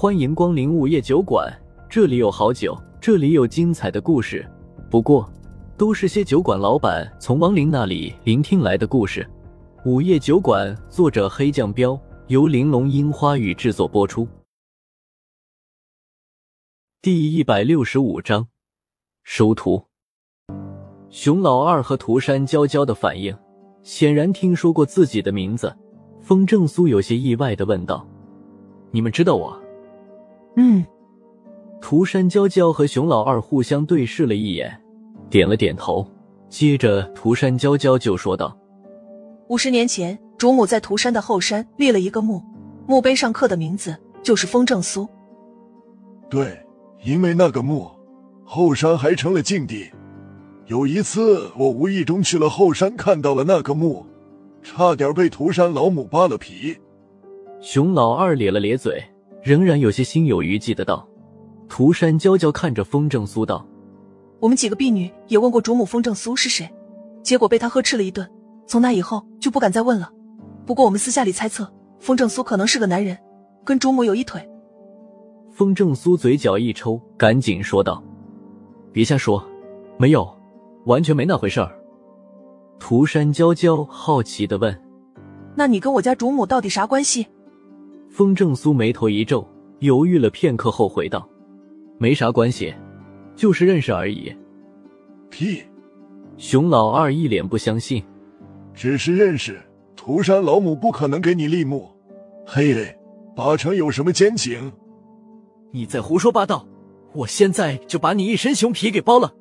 欢迎光临午夜酒馆，这里有好酒，这里有精彩的故事。不过，都是些酒馆老板从亡灵那里聆听来的故事。午夜酒馆，作者黑酱标，由玲珑樱花雨制作播出。第一百六十五章，收徒。熊老二和涂山娇娇的反应，显然听说过自己的名字。风正苏有些意外的问道：“你们知道我？”嗯。涂山娇娇和熊老二互相对视了一眼，点了点头。接着，涂山娇娇就说道：“五十年前，主母在涂山的后山立了一个墓，墓碑上刻的名字就是风正苏。对，因为那个墓，后山还成了禁地。有一次，我无意中去了后山，看到了那个墓。”差点被涂山老母扒了皮。熊老二咧了咧嘴，仍然有些心有余悸的道：“涂山娇娇看着风正苏道，我们几个婢女也问过主母风正苏是谁，结果被他呵斥了一顿。从那以后就不敢再问了。不过我们私下里猜测，风正苏可能是个男人，跟主母有一腿。”风正苏嘴角一抽，赶紧说道：“别瞎说，没有，完全没那回事儿。”涂山娇娇好奇的问：“那你跟我家主母到底啥关系？”风正苏眉头一皱，犹豫了片刻后回道：“没啥关系，就是认识而已。”屁！熊老二一脸不相信：“只是认识，涂山老母不可能给你立墓。嘿嘿，八成有什么奸情。”你在胡说八道！我现在就把你一身熊皮给剥了！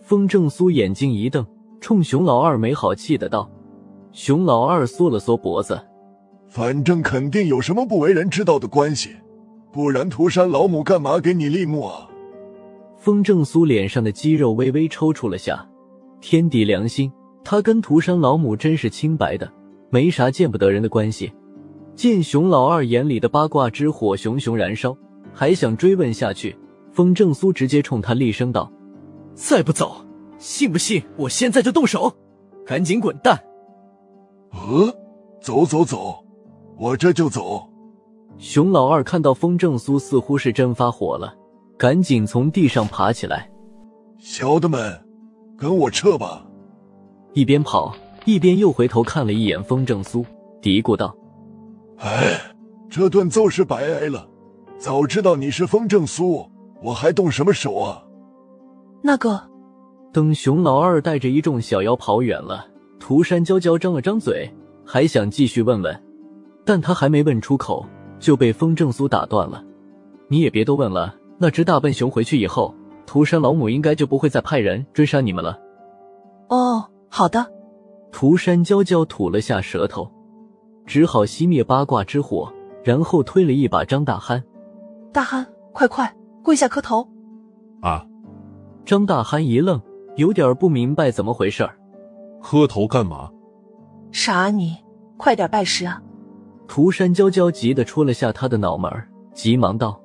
风正苏眼睛一瞪。冲熊老二没好气的道：“熊老二缩了缩脖子，反正肯定有什么不为人知道的关系，不然涂山老母干嘛给你立墓啊？”风正苏脸上的肌肉微微抽搐了下，天地良心，他跟涂山老母真是清白的，没啥见不得人的关系。见熊老二眼里的八卦之火熊熊燃烧，还想追问下去，风正苏直接冲他厉声道：“再不走！”信不信我现在就动手？赶紧滚蛋！呃，走走走，我这就走。熊老二看到风正苏似乎是真发火了，赶紧从地上爬起来。小的们，跟我撤吧！一边跑一边又回头看了一眼风正苏，嘀咕道：“哎，这顿揍是白挨了。早知道你是风正苏，我还动什么手啊？”那个。等熊老二带着一众小妖跑远了，涂山娇娇张了张嘴，还想继续问问，但他还没问出口，就被风正苏打断了。你也别多问了，那只大笨熊回去以后，涂山老母应该就不会再派人追杀你们了。哦，好的。涂山娇娇吐了下舌头，只好熄灭八卦之火，然后推了一把张大憨。大憨，快快跪下磕头！啊！张大憨一愣。有点不明白怎么回事儿，磕头干嘛？傻你，快点拜师啊！涂山娇娇急得戳了下他的脑门，急忙道：“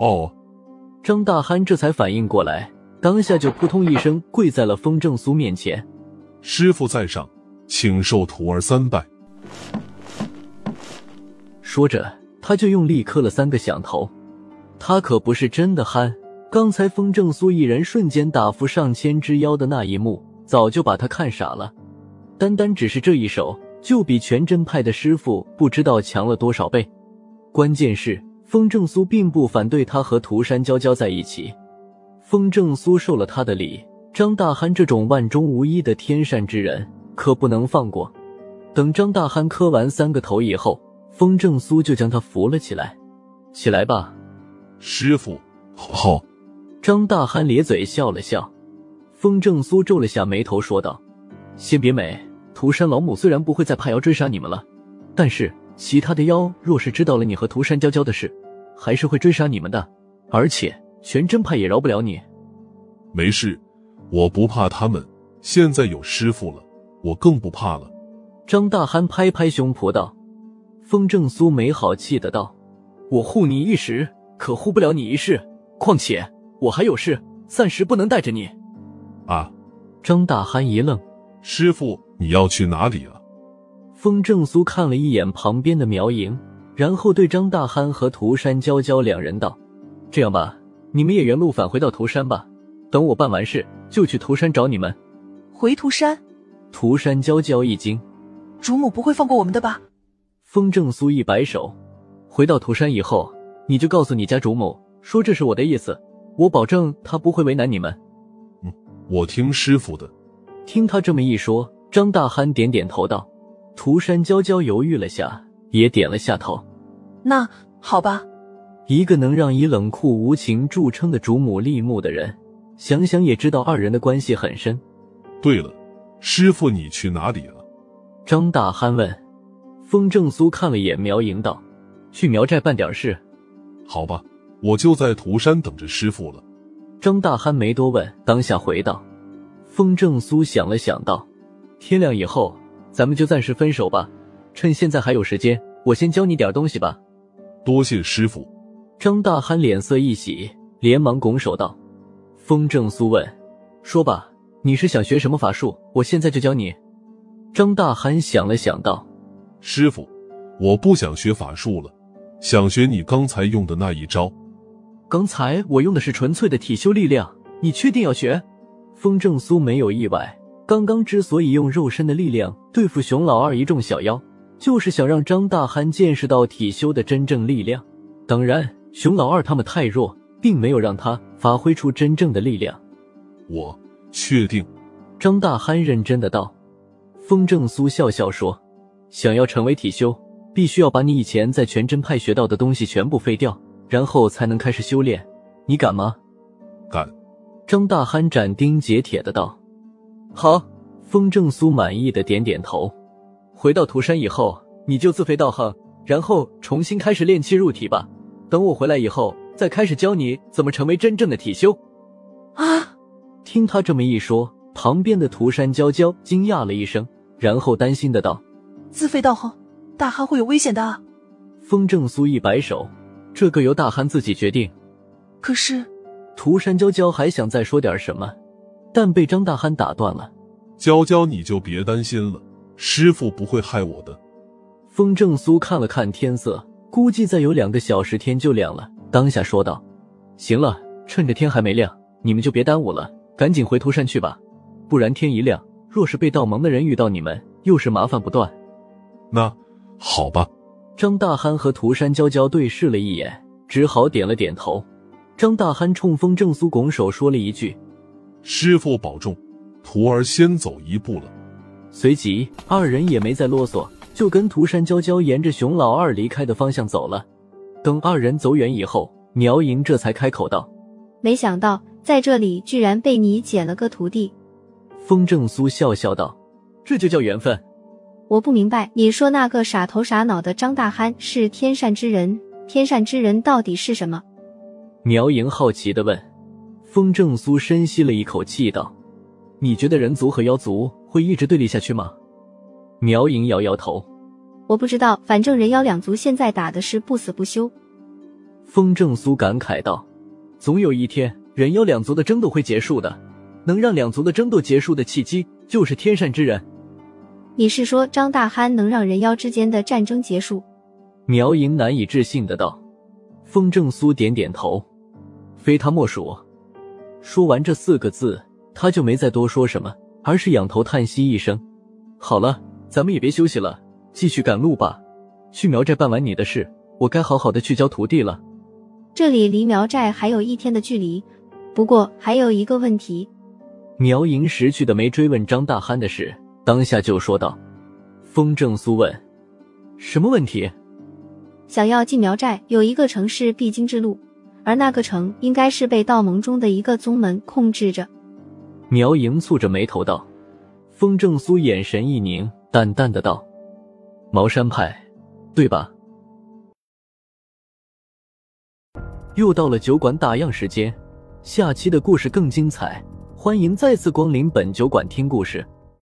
哦。”张大憨这才反应过来，当下就扑通一声跪在了风正苏面前：“师傅在上，请受徒儿三拜。”说着，他就用力磕了三个响头。他可不是真的憨。刚才风正苏一人瞬间打服上千只妖的那一幕，早就把他看傻了。单单只是这一手，就比全真派的师傅不知道强了多少倍。关键是风正苏并不反对他和涂山娇娇在一起。风正苏受了他的礼，张大憨这种万中无一的天善之人可不能放过。等张大憨磕完三个头以后，风正苏就将他扶了起来。起来吧，师傅。好。张大憨咧嘴笑了笑，风正苏皱了下眉头说道：“先别美，涂山老母虽然不会再派妖追杀你们了，但是其他的妖若是知道了你和涂山娇娇的事，还是会追杀你们的。而且全真派也饶不了你。”没事，我不怕他们。现在有师傅了，我更不怕了。张大憨拍拍胸脯道：“风正苏没好气的道：我护你一时，可护不了你一世。况且……”我还有事，暂时不能带着你。啊！张大憨一愣：“师傅，你要去哪里啊？”风正苏看了一眼旁边的苗莹，然后对张大憨和涂山娇娇两人道：“这样吧，你们也原路返回到涂山吧。等我办完事，就去涂山找你们。”回涂山？涂山娇娇一惊：“主母不会放过我们的吧？”风正苏一摆手：“回到涂山以后，你就告诉你家主母，说这是我的意思，我保证他不会为难你们。”嗯，我听师傅的。听他这么一说，张大憨点点头道：“涂山娇娇犹豫了下。”也点了下头，那好吧。一个能让以冷酷无情著称的主母立木的人，想想也知道二人的关系很深。对了，师傅你去哪里了？张大憨问。风正苏看了眼苗莹道：“去苗寨办点事。”好吧，我就在涂山等着师傅了。张大憨没多问，当下回道。风正苏想了想道：“天亮以后，咱们就暂时分手吧。”趁现在还有时间，我先教你点东西吧。多谢师傅。张大憨脸色一喜，连忙拱手道：“风正苏问，说吧，你是想学什么法术？我现在就教你。”张大憨想了想道：“师傅，我不想学法术了，想学你刚才用的那一招。刚才我用的是纯粹的体修力量，你确定要学？”风正苏没有意外，刚刚之所以用肉身的力量对付熊老二一众小妖。就是想让张大憨见识到体修的真正力量。当然，熊老二他们太弱，并没有让他发挥出真正的力量。我确定。张大憨认真的道。风正苏笑笑说：“想要成为体修，必须要把你以前在全真派学到的东西全部废掉，然后才能开始修炼。你敢吗？”敢。张大憨斩钉截铁的道。好。风正苏满意的点点头。回到涂山以后，你就自废道行，然后重新开始炼气入体吧。等我回来以后，再开始教你怎么成为真正的体修。啊！听他这么一说，旁边的涂山娇娇惊讶了一声，然后担心的道：“自废道行，大汉会有危险的。”啊！”风正苏一摆手：“这个由大汉自己决定。”可是，涂山娇娇还想再说点什么，但被张大憨打断了：“娇娇，你就别担心了。”师傅不会害我的。风正苏看了看天色，估计再有两个小时天就亮了，当下说道：“行了，趁着天还没亮，你们就别耽误了，赶紧回涂山去吧，不然天一亮，若是被道盟的人遇到你们，又是麻烦不断。”那好吧。张大憨和涂山娇娇对视了一眼，只好点了点头。张大憨冲风正苏拱手说了一句：“师傅保重，徒儿先走一步了。”随即，二人也没再啰嗦，就跟涂山娇娇沿着熊老二离开的方向走了。等二人走远以后，苗莹这才开口道：“没想到在这里居然被你捡了个徒弟。”风正苏笑笑道：“这就叫缘分。”我不明白，你说那个傻头傻脑的张大憨是天善之人，天善之人到底是什么？苗莹好奇的问。风正苏深吸了一口气道：“你觉得人族和妖族？”会一直对立下去吗？苗莹摇摇头，我不知道，反正人妖两族现在打的是不死不休。风正苏感慨道：“总有一天，人妖两族的争斗会结束的。能让两族的争斗结束的契机，就是天善之人。”你是说张大憨能让人妖之间的战争结束？苗莹难以置信的道。风正苏点点头，非他莫属。说完这四个字，他就没再多说什么。而是仰头叹息一声：“好了，咱们也别休息了，继续赶路吧。去苗寨办完你的事，我该好好的去教徒弟了。这里离苗寨还有一天的距离，不过还有一个问题。”苗莹识趣的没追问张大憨的事，当下就说道：“风正苏问，什么问题？想要进苗寨，有一个城市必经之路，而那个城应该是被道盟中的一个宗门控制着。”苗莹蹙着眉头道：“风正苏眼神一凝，淡淡的道：‘茅山派，对吧？’又到了酒馆打烊时间，下期的故事更精彩，欢迎再次光临本酒馆听故事。”